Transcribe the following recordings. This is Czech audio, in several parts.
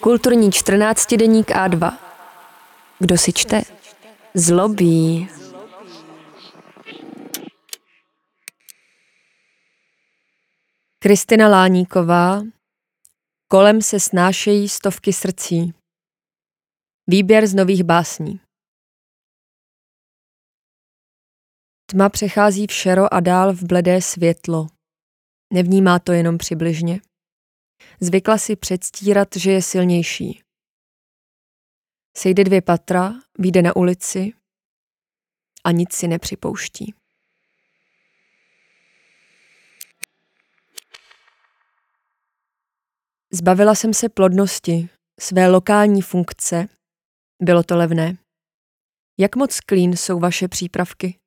Kulturní 14 deník A2. Kdo si čte? Zlobí. Kristina Láníková Kolem se snášejí stovky srdcí. Výběr z nových básní. Tma přechází v šero a dál v bledé světlo. Nevnímá to jenom přibližně. Zvykla si předstírat, že je silnější. Sejde dvě patra, vyjde na ulici a nic si nepřipouští. Zbavila jsem se plodnosti, své lokální funkce. Bylo to levné. Jak moc klín jsou vaše přípravky?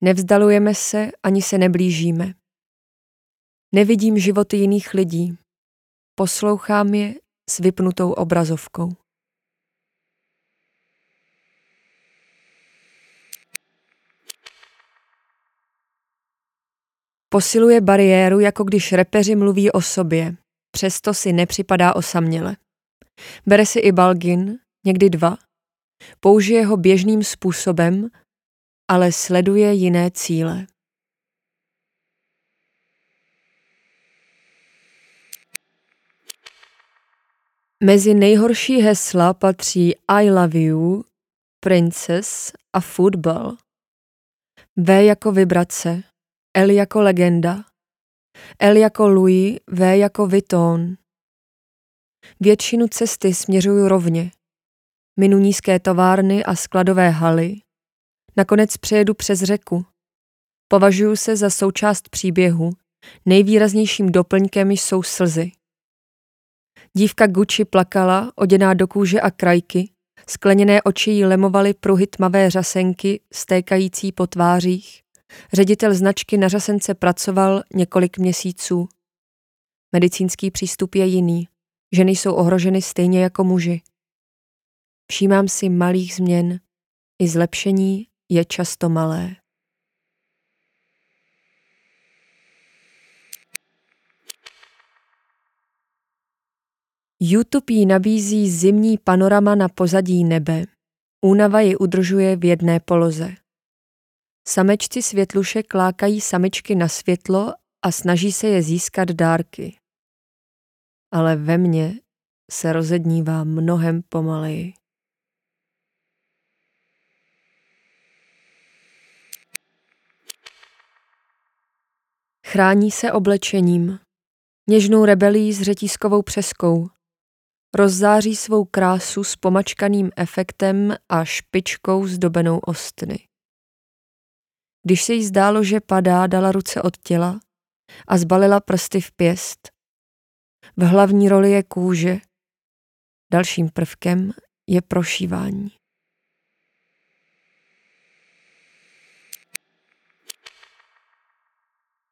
Nevzdalujeme se ani se neblížíme. Nevidím životy jiných lidí. Poslouchám je s vypnutou obrazovkou. Posiluje bariéru, jako když repeři mluví o sobě. Přesto si nepřipadá osaměle. Bere si i balgin, někdy dva. Použije ho běžným způsobem, ale sleduje jiné cíle. Mezi nejhorší hesla patří I love you, princess a football. V jako vibrace, L jako legenda, L jako Louis, V jako Vuitton. Většinu cesty směřuju rovně. Minu nízké továrny a skladové haly. Nakonec přejedu přes řeku. Považuji se za součást příběhu. Nejvýraznějším doplňkem jsou slzy. Dívka Gucci plakala, oděná do kůže a krajky, skleněné oči jí lemovaly pruhy tmavé řasenky, stékající po tvářích. Ředitel značky na řasence pracoval několik měsíců. Medicínský přístup je jiný. Ženy jsou ohroženy stejně jako muži. Všímám si malých změn. I zlepšení je často malé. YouTube jí nabízí zimní panorama na pozadí nebe. Únava ji udržuje v jedné poloze. Samečci světlušek lákají samičky na světlo a snaží se je získat dárky. Ale ve mně se rozednívá mnohem pomaleji. Chrání se oblečením, něžnou rebelí s řetízkovou přeskou, rozzáří svou krásu s pomačkaným efektem a špičkou zdobenou ostny. Když se jí zdálo, že padá, dala ruce od těla a zbalila prsty v pěst. V hlavní roli je kůže. Dalším prvkem je prošívání.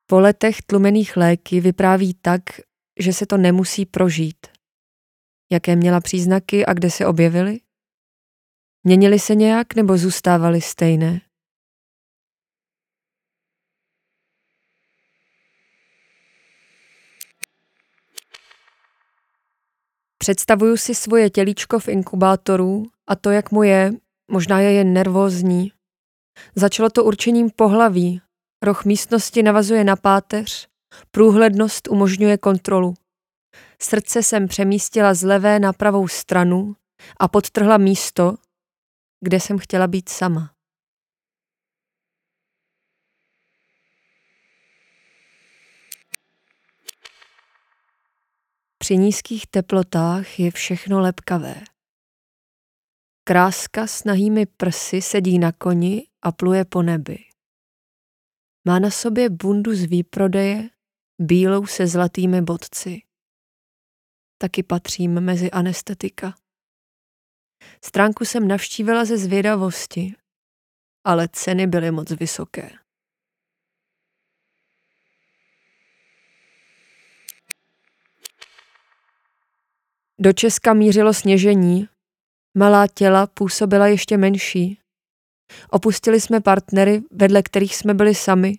Po letech tlumených léky vypráví tak, že se to nemusí prožít. Jaké měla příznaky a kde se objevily? Měnily se nějak nebo zůstávaly stejné? Představuju si svoje tělíčko v inkubátoru a to, jak mu je, možná je jen nervózní. Začalo to určením pohlaví. Roh místnosti navazuje na páteř, průhlednost umožňuje kontrolu. Srdce jsem přemístila z levé na pravou stranu a podtrhla místo, kde jsem chtěla být sama. Při nízkých teplotách je všechno lepkavé. Kráska s nahými prsy sedí na koni a pluje po nebi. Má na sobě bundu z výprodeje, bílou se zlatými bodci. Taky patřím mezi anestetika. Stránku jsem navštívila ze zvědavosti, ale ceny byly moc vysoké. Do Česka mířilo sněžení, malá těla působila ještě menší. Opustili jsme partnery, vedle kterých jsme byli sami.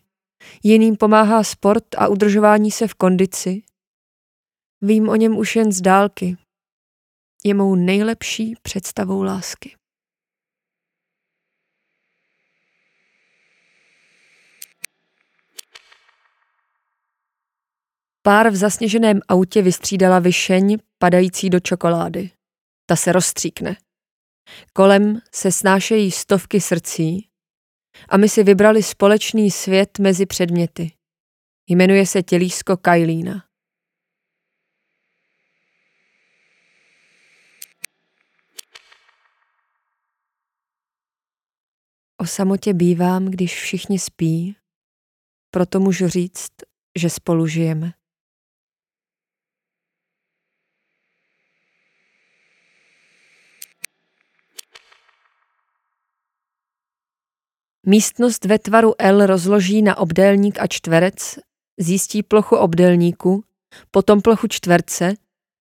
Jiným pomáhá sport a udržování se v kondici. Vím o něm už jen z dálky, je mou nejlepší představou lásky. Pár v zasněženém autě vystřídala vyšeň padající do čokolády. Ta se rozstříkne. Kolem se snášejí stovky srdcí a my si vybrali společný svět mezi předměty. Jmenuje se tělísko Kajlína. Samotě bývám, když všichni spí, proto můžu říct, že spolu žijeme. Místnost ve tvaru L rozloží na obdélník a čtverec, zjistí plochu obdélníku, potom plochu čtverce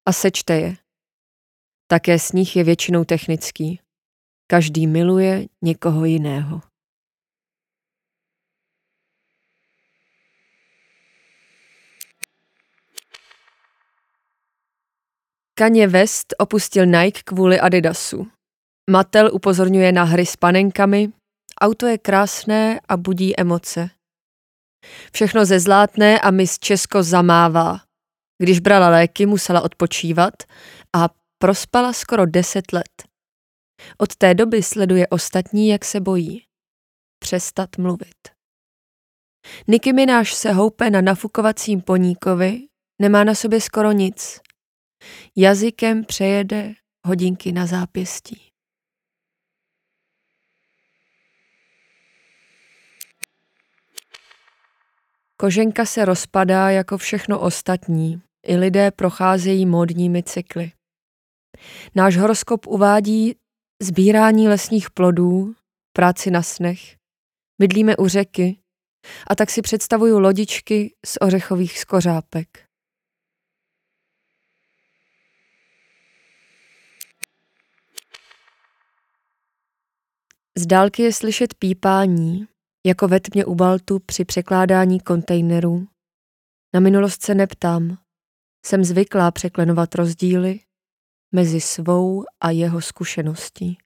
a sečte je. Také sníh je většinou technický. Každý miluje někoho jiného. Kanye West opustil Nike kvůli Adidasu. Mattel upozorňuje na hry s panenkami, Auto je krásné a budí emoce. Všechno ze zlátné a mis Česko zamává. Když brala léky, musela odpočívat a prospala skoro deset let. Od té doby sleduje ostatní, jak se bojí. Přestat mluvit. Niky Mináš se houpe na nafukovacím poníkovi, nemá na sobě skoro nic. Jazykem přejede hodinky na zápěstí. Koženka se rozpadá jako všechno ostatní. I lidé procházejí módními cykly. Náš horoskop uvádí sbírání lesních plodů, práci na snech. Bydlíme u řeky a tak si představuju lodičky z ořechových skořápek. Z dálky je slyšet pípání, jako ve tmě u Baltu při překládání kontejnerů. Na minulost se neptám. Jsem zvyklá překlenovat rozdíly mezi svou a jeho zkušeností.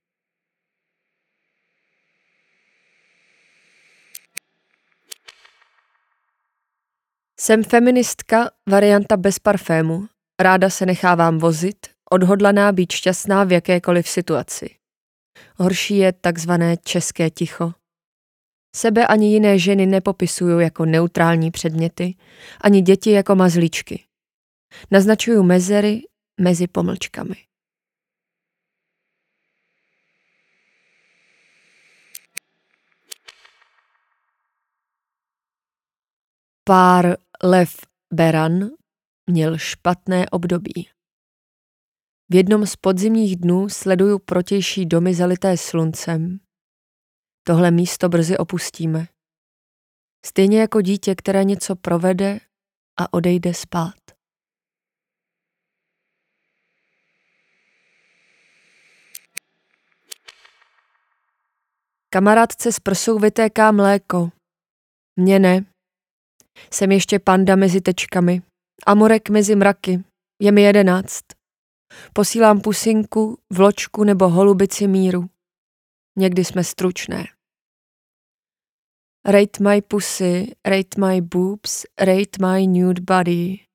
Jsem feministka, varianta bez parfému. Ráda se nechávám vozit, odhodlaná být šťastná v jakékoliv situaci. Horší je takzvané české ticho. Sebe ani jiné ženy nepopisuju jako neutrální předměty, ani děti jako mazličky. Naznačuju mezery mezi pomlčkami. Pár Lev Beran měl špatné období. V jednom z podzimních dnů sleduju protější domy zalité sluncem, Tohle místo brzy opustíme. Stejně jako dítě, které něco provede a odejde spát. Kamarádce s prsou vytéká mléko. Mně ne. Jsem ještě panda mezi tečkami. Amorek mezi mraky. Je mi jedenáct. Posílám pusinku, vločku nebo holubici míru. Někdy jsme stručné. Rate my pussy, rate my boobs, rate my nude body.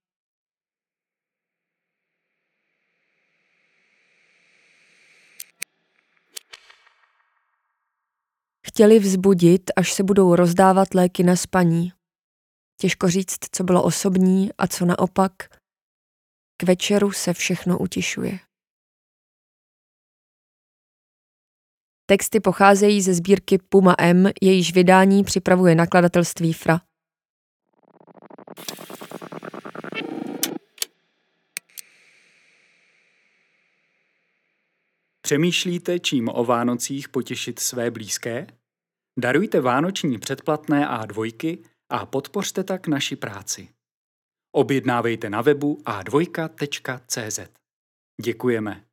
Chtěli vzbudit, až se budou rozdávat léky na spaní. Těžko říct, co bylo osobní a co naopak. K večeru se všechno utišuje. Texty pocházejí ze sbírky Puma M, jejíž vydání připravuje nakladatelství Fra. Přemýšlíte, čím o Vánocích potěšit své blízké? Darujte vánoční předplatné A2 a podpořte tak naši práci. Objednávejte na webu a2.cz. Děkujeme.